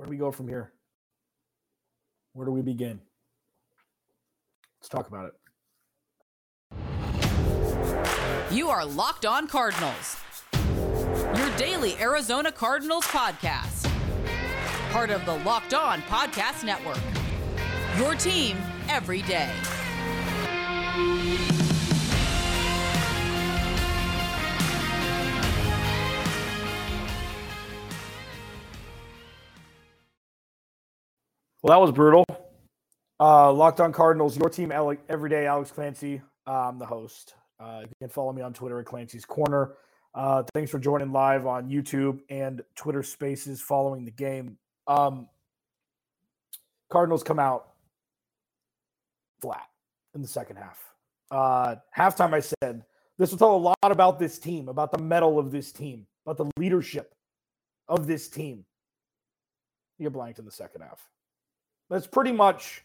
Where do we go from here? Where do we begin? Let's talk about it. You are Locked On Cardinals, your daily Arizona Cardinals podcast. Part of the Locked On Podcast Network. Your team every day. Well, that was brutal. Uh, Locked on Cardinals, your team Alec, every day. Alex Clancy, I'm the host. Uh, you can follow me on Twitter at Clancy's Corner. Uh, thanks for joining live on YouTube and Twitter Spaces following the game. Um, Cardinals come out flat in the second half. Uh, halftime, I said this will tell a lot about this team, about the metal of this team, about the leadership of this team. You get blanked in the second half. That's pretty much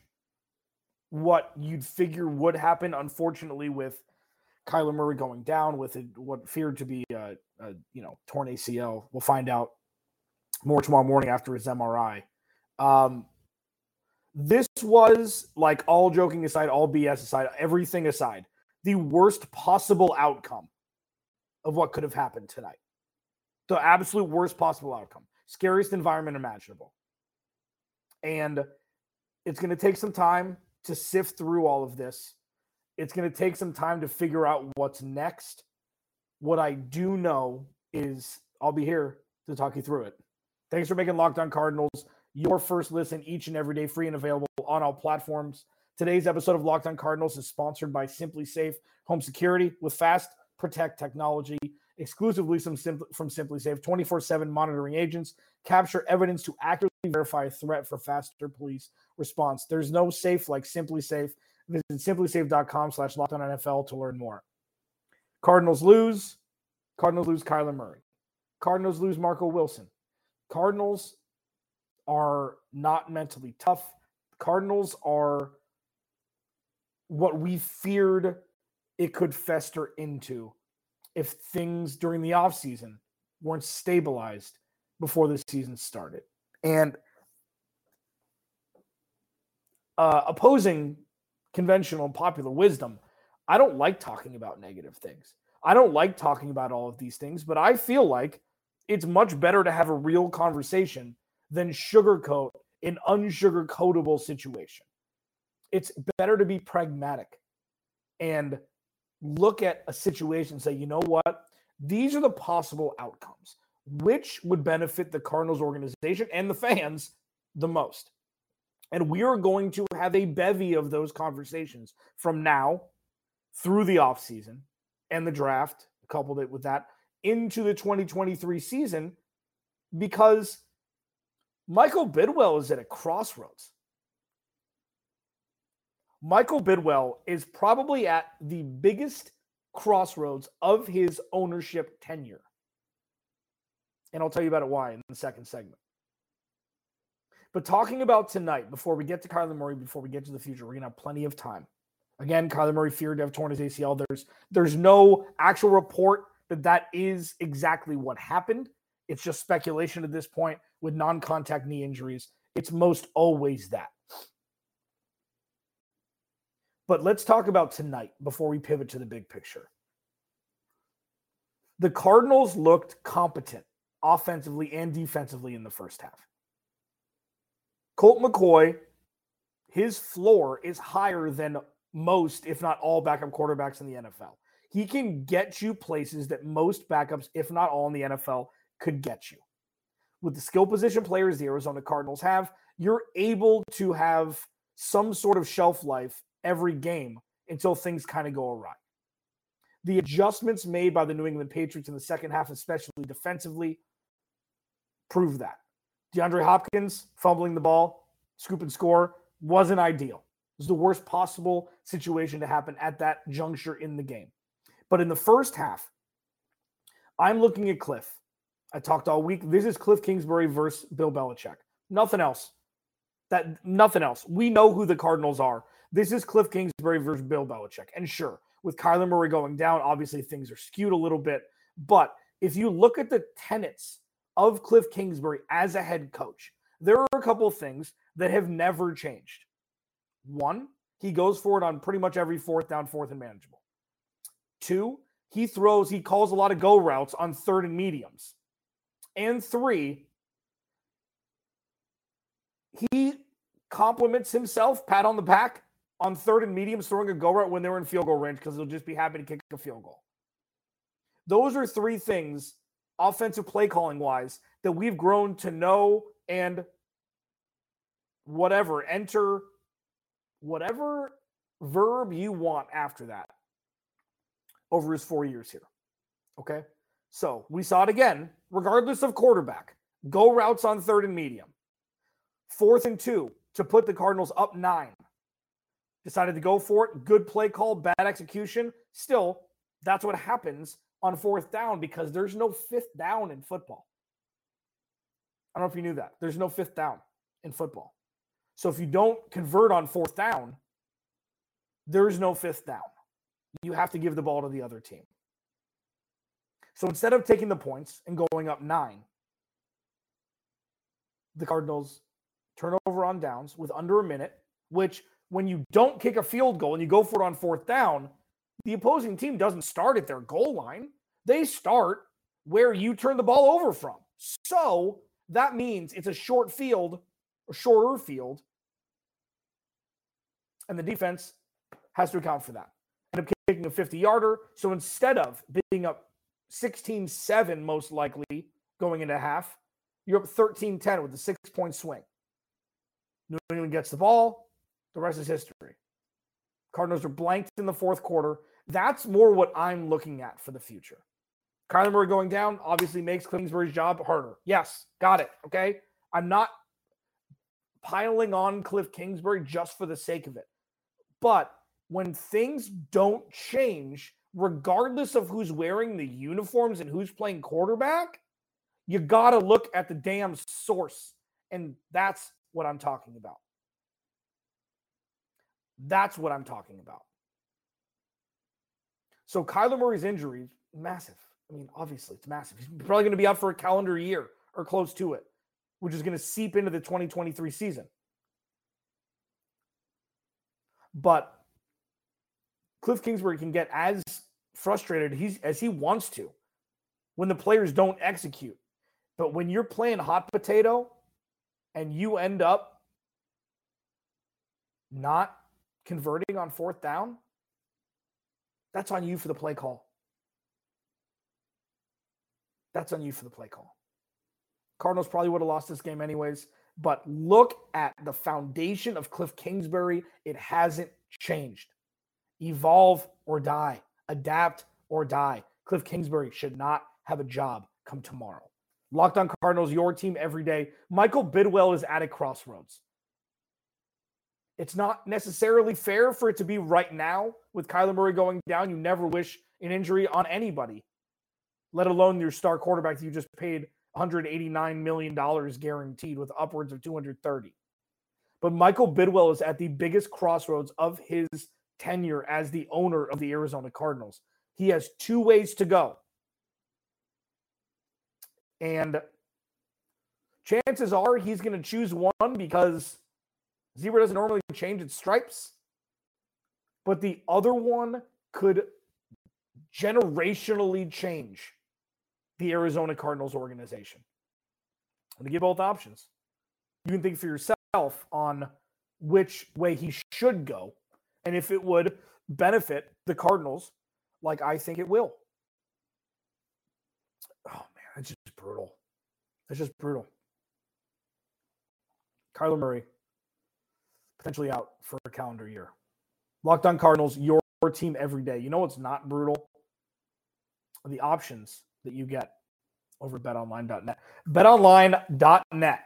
what you'd figure would happen. Unfortunately, with Kyler Murray going down with it, what feared to be a, a, you know torn ACL. We'll find out more tomorrow morning after his MRI. Um, this was like all joking aside, all BS aside, everything aside, the worst possible outcome of what could have happened tonight. The absolute worst possible outcome, scariest environment imaginable, and it's going to take some time to sift through all of this. It's going to take some time to figure out what's next. What I do know is I'll be here to talk you through it. Thanks for making Locked On Cardinals your first listen each and every day, free and available on all platforms. Today's episode of Locked On Cardinals is sponsored by SimpliSafe Home Security with Fast Protect technology, exclusively from, from SimpliSafe. 24 7 monitoring agents capture evidence to accurately verify a threat for faster police response. There's no safe like SimpliSafe. Visit simplisafe.com slash locked on NFL to learn more. Cardinals lose. Cardinals lose Kyler Murray. Cardinals lose Marco Wilson. Cardinals are not mentally tough. Cardinals are what we feared it could fester into if things during the offseason weren't stabilized before the season started. And uh, opposing conventional and popular wisdom, I don't like talking about negative things. I don't like talking about all of these things, but I feel like it's much better to have a real conversation than sugarcoat an unsugarcoatable situation. It's better to be pragmatic and look at a situation say, you know what? These are the possible outcomes. Which would benefit the Cardinals organization and the fans the most? And we are going to have a bevy of those conversations from now through the offseason and the draft, coupled it with that, into the 2023 season because Michael Bidwill is at a crossroads. Michael Bidwill is probably at the biggest crossroads of his ownership tenure. And I'll tell you about it why in the second segment. But talking about tonight, before we get to Kyler Murray, before we get to the future, we're gonna have plenty of time. Again, Kyler Murray feared to have torn his ACL. There's there's no actual report that that is exactly what happened. It's just speculation at this point with non-contact knee injuries. It's most always that. But let's talk about tonight before we pivot to the big picture. The Cardinals looked competent offensively and defensively in the first half. Colt McCoy, his floor is higher than most, if not all, backup quarterbacks in the NFL. He can get you places that most backups, if not all in the NFL, could get you. With the skill position players the Arizona Cardinals have, you're able to have some sort of shelf life every game until things kind of go awry. The adjustments made by the New England Patriots in the second half, especially defensively, prove that. DeAndre Hopkins fumbling the ball, scoop and score wasn't ideal. It was the worst possible situation to happen at that juncture in the game. But in the first half, I'm looking at Cliff. I talked all week. This is Cliff Kingsbury versus Bill Belichick. Nothing else. That nothing else. We know who the Cardinals are. This is Cliff Kingsbury versus Bill Belichick. And sure, with Kyler Murray going down, obviously things are skewed a little bit. But if you look at the tenets of Cliff Kingsbury as a head coach, there are a couple of things that have never changed. One, he goes for it on pretty much every fourth down, fourth and manageable. Two, he throws, he calls a lot of go routes on third and mediums. And three, he compliments himself, pat on the back on third and mediums, throwing a go route when they're in field goal range because they'll just be happy to kick a field goal. Those are three things, offensive play calling wise, that we've grown to know and whatever, enter whatever verb you want after that over his four years here. Okay. So we saw it again, regardless of quarterback, go routes on third and medium. Fourth and two to put the Cardinals up nine. Decided to go for it. Good play call, bad execution. Still, that's what happens on fourth down because there's no fifth down in football. I don't know if you knew that. There's no fifth down in football. So if you don't convert on fourth down, there's no fifth down. You have to give the ball to the other team. So instead of taking the points and going up nine, the Cardinals turn over on downs with under a minute, which when you don't kick a field goal and you go for it on fourth down, the opposing team doesn't start at their goal line. They start where you turn the ball over from. So that means it's a short field a shorter field. And the defense has to account for that. End up kicking a 50 yarder. So instead of being up 16 7, most likely going into half, you're up 13 10 with a six point swing. New England gets the ball. The rest is history. Cardinals are blanked in the fourth quarter. That's more what I'm looking at for the future. Kyler Murray going down obviously makes Kingsbury's job harder. Yes, got it. Okay. I'm not piling on Cliff Kingsbury just for the sake of it. But when things don't change, regardless of who's wearing the uniforms and who's playing quarterback, you got to look at the damn source. And that's what I'm talking about. That's what I'm talking about. So Kyler Murray's injury, massive. I mean, obviously, it's massive. He's probably going to be out for a calendar year or close to it, which is going to seep into the 2023 season. But Cliff Kingsbury can get as frustrated as he wants to when the players don't execute. But when you're playing hot potato and you end up not converting on fourth down, that's on you for the play call. That's on you for the play call. Cardinals probably would have lost this game anyways, but look at the foundation of Cliff Kingsbury. It hasn't changed. Evolve or die, adapt or die. Cliff Kingsbury should not have a job come tomorrow. Locked on Cardinals, your team every day. Michael Bidwill is at a crossroads. It's not necessarily fair for it to be right now with Kyler Murray going down. You never wish an injury on anybody let alone your star quarterback that you just paid 189 million dollars guaranteed with upwards of 230. But Michael Bidwill is at the biggest crossroads of his tenure as the owner of the Arizona Cardinals. He has two ways to go. And chances are he's going to choose one because zebra doesn't normally change its stripes. But the other one could generationally change the Arizona Cardinals organization. To give both options. You can think for yourself on which way he should go and if it would benefit the Cardinals like I think it will. Oh, man, it's just brutal. It's just brutal. Kyler Murray, potentially out for a calendar year. Locked on Cardinals, your team every day. You know what's not brutal? The options that you get over betonline.net. Betonline.net.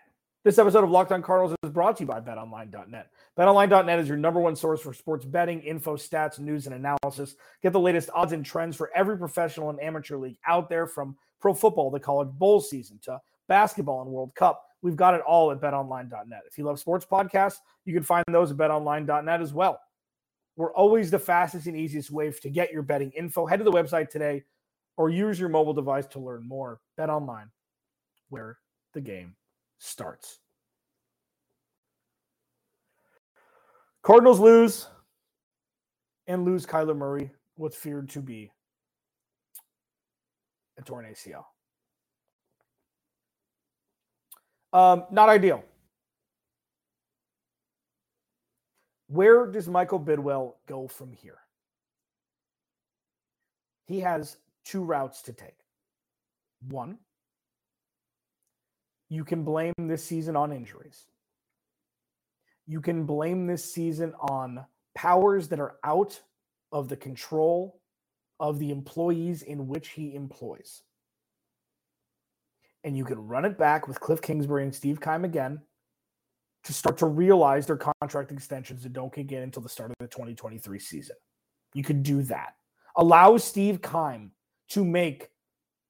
This episode of Locked On Cardinals is brought to you by betonline.net. Betonline.net is your number one source for sports betting, info, stats, news, and analysis. Get the latest odds and trends for every professional and amateur league out there from pro football, the college bowl season, to basketball and World Cup. We've got it all at betonline.net. If you love sports podcasts, you can find those at betonline.net as well. We're always the fastest and easiest way to get your betting info. Head to the website today or use your mobile device to learn more. BetOnline, where the game starts. Cardinals lose and lose Kyler Murray, what's feared to be a torn ACL. Um, not ideal. Where does Michael Bidwill go from here? He has two routes to take. One, you can blame this season on injuries. You can blame this season on powers that are out of the control of the employees in which he employs. And you can run it back with Cliff Kingsbury and Steve Keim again to start to realize their contract extensions that don't kick in until the start of the 2023 season. You could do that. Allow Steve Keim to make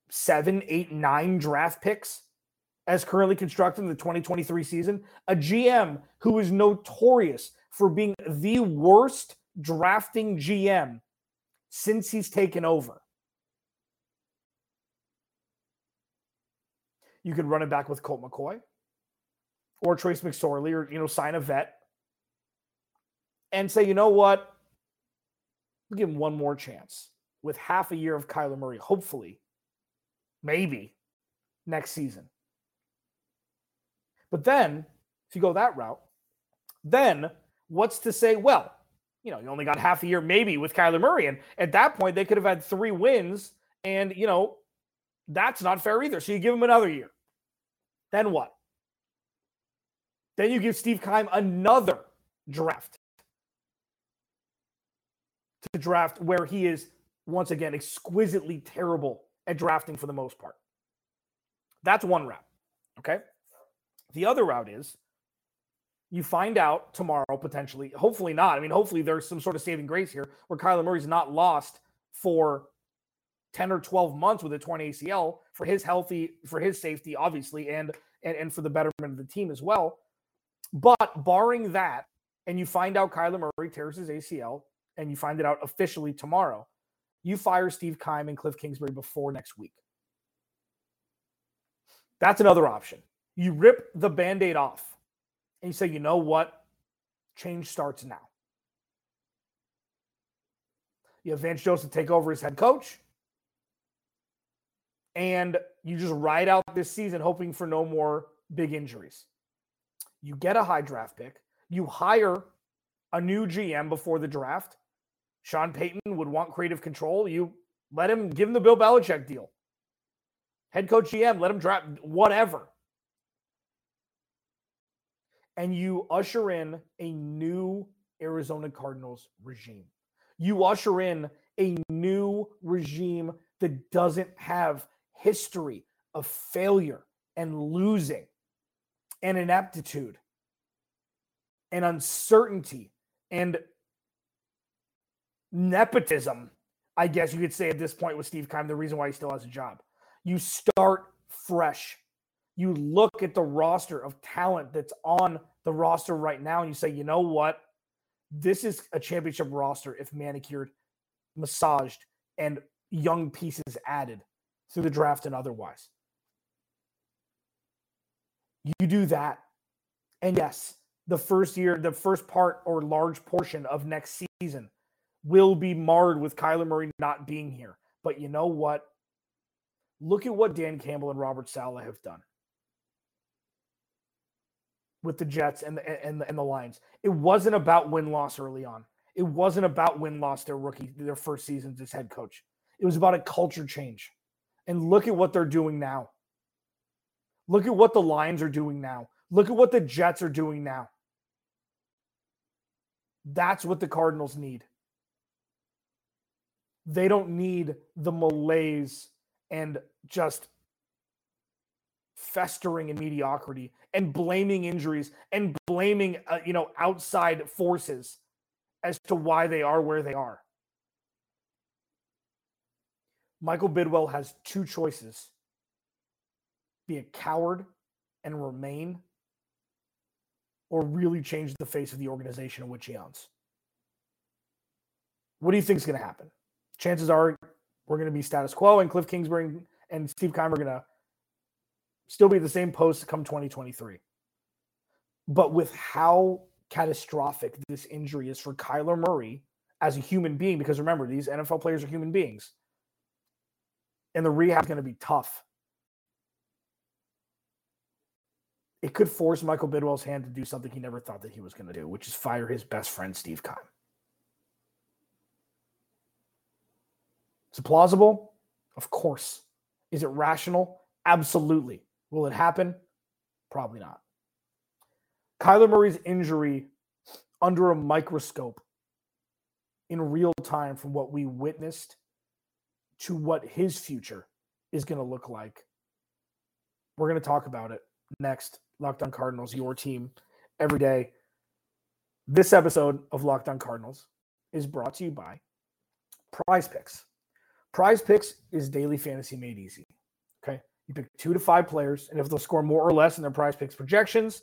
seven, eight, nine draft picks as currently constructed in the 2023 season. A GM who is notorious for being the worst drafting GM since he's taken over. You could run it back with Colt McCoy or Trace McSorley or, you know, sign a vet and say, you know what? We'll give him one more chance with half a year of Kyler Murray, hopefully, maybe next season. But then, if you go that route, then what's to say, well, you know, you only got half a year maybe with Kyler Murray. And at that point, they could have had three wins. And, you know, that's not fair either. So you give him another year. Then what? Then you give Steve Keim another draft to draft where he is once again exquisitely terrible at drafting for the most part. That's one route. Okay. The other route is you find out tomorrow, potentially, hopefully not. I mean, hopefully there's some sort of saving grace here where Kyler Murray's not lost for 10 or 12 months with a torn ACL for his healthy, for his safety, obviously, and and, and for the betterment of the team as well. But barring that, and you find out Kyler Murray tears his ACL, and you find it out officially tomorrow, you fire Steve Keim and Cliff Kingsbury before next week. That's another option. You rip the band aid off and you say, you know what? Change starts now. You have Vance Joseph take over as head coach. And you just ride out this season hoping for no more big injuries. You get a high draft pick. You hire a new GM before the draft. Sean Payton would want creative control. You let him give him the Bill Belichick deal. Head coach GM, let him draft whatever and you usher in a new Arizona Cardinals regime. You usher in a new regime that doesn't have history of failure and losing and ineptitude and uncertainty and nepotism, I guess you could say at this point with Steve Keim, the reason why he still has a job. You start fresh you look at the roster of talent that's on the roster right now and you say, you know what? This is a championship roster if manicured, massaged, and young pieces added through the draft and otherwise. You do that. And yes, the first year, the first part or large portion of next season will be marred with Kyler Murray not being here. But you know what? Look at what Dan Campbell and Robert Saleh have done with the Jets and the and the, and the Lions. It wasn't about win loss early on. It wasn't about win loss their rookie their first seasons as head coach. It was about a culture change. And look at what they're doing now. Look at what the Lions are doing now. Look at what the Jets are doing now. That's what the Cardinals need. They don't need the malaise and just festering in mediocrity and blaming injuries and blaming uh, you know outside forces as to why they are where they are. Michael Bidwill has two choices. Be a coward and remain or really change the face of the organization in which he owns. What do you think is going to happen? Chances are we're going to be status quo and Cliff Kingsbury and Steve Keim are going to still be the same post come 2023. But with how catastrophic this injury is for Kyler Murray as a human being, because remember, these NFL players are human beings. And the rehab is going to be tough. It could force Michael Bidwill's hand to do something he never thought that he was going to do, which is fire his best friend, Steve Keim. Is it plausible? Of course. Is it rational? Absolutely. Will it happen? Probably not. Kyler Murray's injury under a microscope in real time from what we witnessed to what his future is going to look like. We're going to talk about it next. Locked on Cardinals, your team every day. This episode of Locked on Cardinals is brought to you by Prize Picks. Prize Picks is daily fantasy made easy. Okay. You pick two to five players, and if they'll score more or less in their prize picks projections,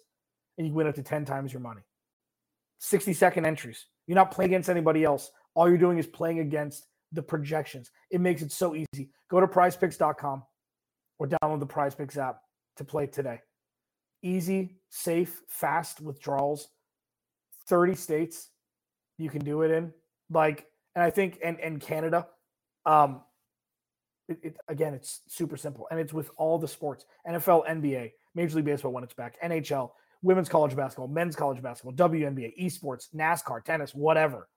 and you win up to 10 times your money. 60 second entries. You're not playing against anybody else. All you're doing is playing against the projections. It makes it so easy. Go to prizepicks.com or download the prizepicks app to play today. Easy, safe, fast withdrawals. 30 states you can do it in. Like, and I think, and, and Canada, um, it, it, again, it's super simple, and it's with all the sports: NFL, NBA, Major League Baseball when it's back, NHL, women's college basketball, men's college basketball, WNBA, esports, NASCAR, tennis, whatever.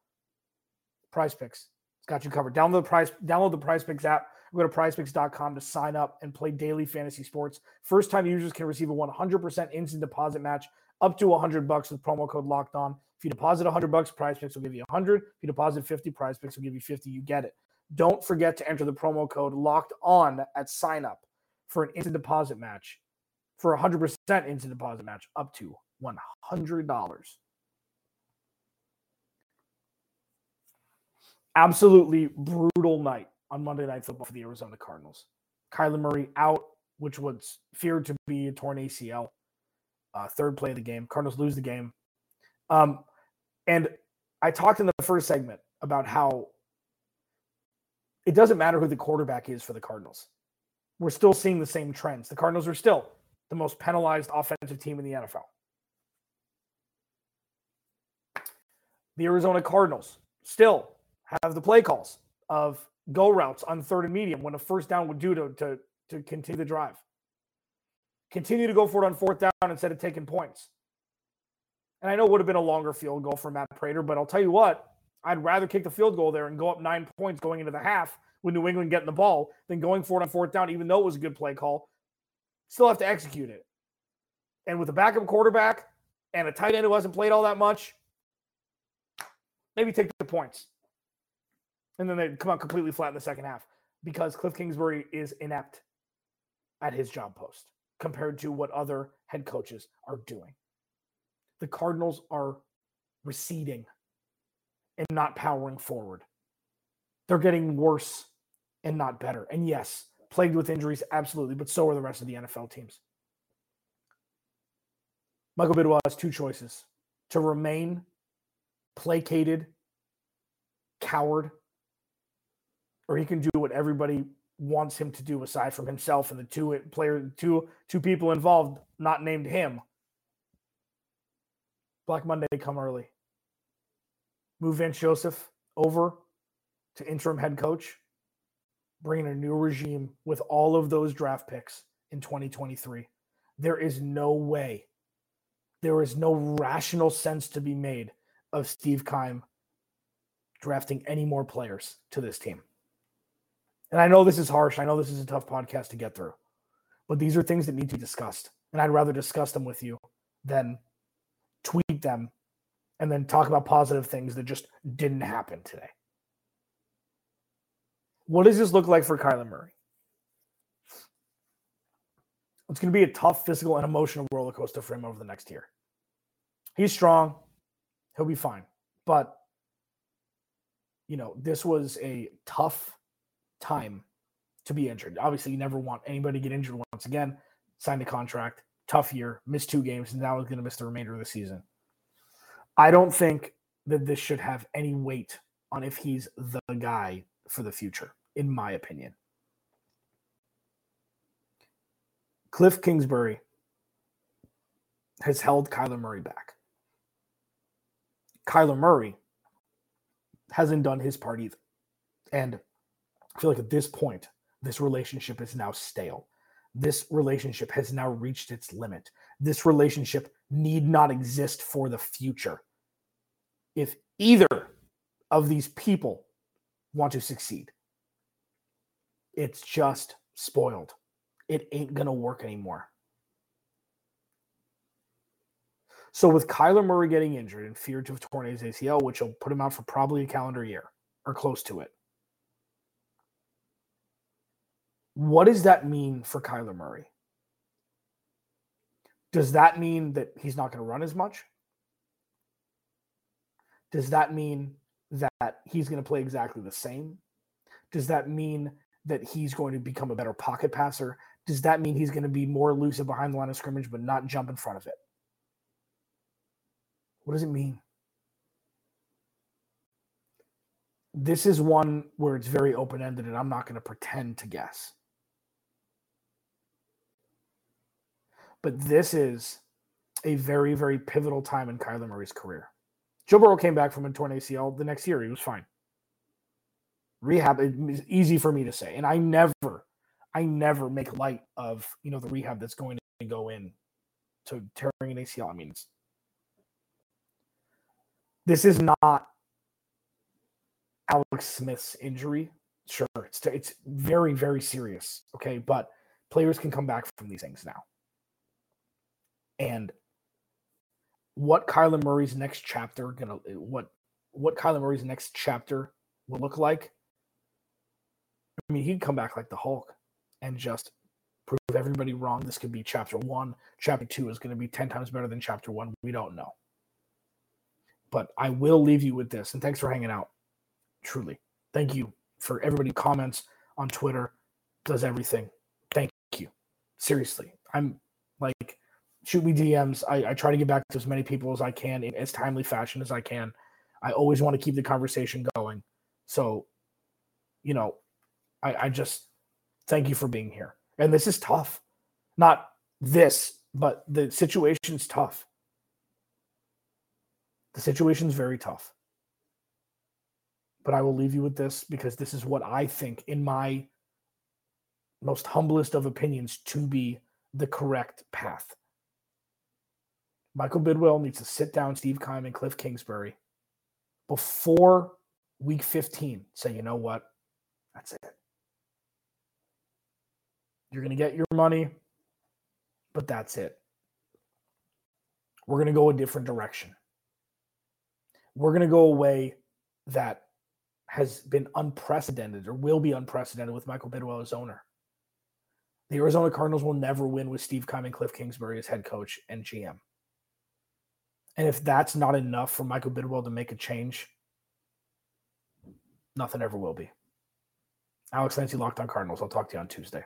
Prize Picks, got you covered. Download the price, download the Prize Picks app. Go to prizepicks.com to sign up and play daily fantasy sports. First time users can receive a 100% instant deposit match up to 100 bucks with promo code locked on. If you deposit 100 bucks, Prize Picks will give you 100. If you deposit 50, Prize Picks will give you 50. You get it. Don't forget to enter the promo code locked on at sign up for an instant deposit match for 100% instant deposit match up to $100. Absolutely brutal night on Monday Night Football for the Arizona Cardinals. Kyler Murray out, which was feared to be a torn ACL. Uh, third play of the game. Cardinals lose the game. Um, and I talked in the first segment about how it doesn't matter who the quarterback is for the Cardinals. We're still seeing the same trends. The Cardinals are still the most penalized offensive team in the NFL. The Arizona Cardinals still have the play calls of go routes on third and medium when a first down would do to, to, to continue the drive. Continue to go for it on fourth down instead of taking points. And I know it would have been a longer field goal for Matt Prater, but I'll tell you what, I'd rather kick the field goal there and go up nine points going into the half with New England getting the ball than going for it on fourth down, even though it was a good play call. Still have to execute it. And with a backup quarterback and a tight end who hasn't played all that much, maybe take the points. And then they come out completely flat in the second half because Cliff Kingsbury is inept at his job post compared to what other head coaches are doing. The Cardinals are receding and not powering forward. They're getting worse and not better. And yes, plagued with injuries, absolutely, but so are the rest of the NFL teams. Michael Bidwill has two choices to remain placated, coward, or he can do what everybody wants him to do aside from himself and the two player two two people involved not named him black monday come early move Vance Joseph over to interim head coach, bringing a new regime with all of those draft picks in 2023. There is no way, there is no rational sense to be made of Steve Keim drafting any more players to this team. And I know this is harsh. I know this is a tough podcast to get through, but these are things that need to be discussed. And I'd rather discuss them with you than tweet them and then talk about positive things that just didn't happen today. What does this look like for Kyler Murray? It's going to be a tough physical and emotional roller coaster for him over the next year. He's strong. He'll be fine. But, you know, this was a tough time to be injured. Obviously, you never want anybody to get injured once again. Signed a contract, tough year, missed two games, and now he's going to miss the remainder of the season. I don't think that this should have any weight on if he's the guy for the future, in my opinion. Cliff Kingsbury has held Kyler Murray back. Kyler Murray hasn't done his part either. And I feel like at this point, this relationship is now stale. This relationship has now reached its limit. This relationship need not exist for the future. If either of these people want to succeed, it's just spoiled. It ain't going to work anymore. So, with Kyler Murray getting injured and feared to have torn his ACL, which will put him out for probably a calendar year or close to it, what does that mean for Kyler Murray? Does that mean that he's not going to run as much? Does that mean that he's going to play exactly the same? Does that mean that he's going to become a better pocket passer? Does that mean he's going to be more elusive behind the line of scrimmage but not jump in front of it? What does it mean? This is one where it's very open ended, and I'm not going to pretend to guess. But this is a very, very pivotal time in Kyler Murray's career. Joe Burrow came back from a torn ACL the next year. He was fine. Rehab is easy for me to say. And I never, I never make light of, you know, the rehab that's going to go in to tearing an ACL. I mean, this is not Alex Smith's injury. Sure, it's it's very very serious. Okay, but players can come back from these things now. And what Kyler Murray's next chapter gonna what what Kyler Murray's next chapter will look like. I mean, he'd come back like the Hulk and just prove everybody wrong. This could be chapter one. Chapter two is going to be 10 times better than chapter one. We don't know. But I will leave you with this. And thanks for hanging out. Truly. Thank you for everybody comments on Twitter, does everything. Thank you. Seriously. I'm like shoot me DMs. I, I try to get back to as many people as I can in as timely fashion as I can. I always want to keep the conversation going. So, you know, I, I just thank you for being here. And this is tough. Not this, but the situation's tough. The situation's very tough. But I will leave you with this because this is what I think, in my most humblest of opinions, to be the correct path. Michael Bidwill needs to sit down Steve Keim and Cliff Kingsbury before week 15. Say, you know what? That's it. You're going to get your money, but that's it. We're going to go a different direction. We're going to go a way that has been unprecedented or will be unprecedented with Michael Bidwill as owner. The Arizona Cardinals will never win with Steve Keim and Cliff Kingsbury as head coach and GM. And if that's not enough for Michael Bidwill to make a change, nothing ever will be. Alex Clancy, Locked on Cardinals. I'll talk to you on Tuesday.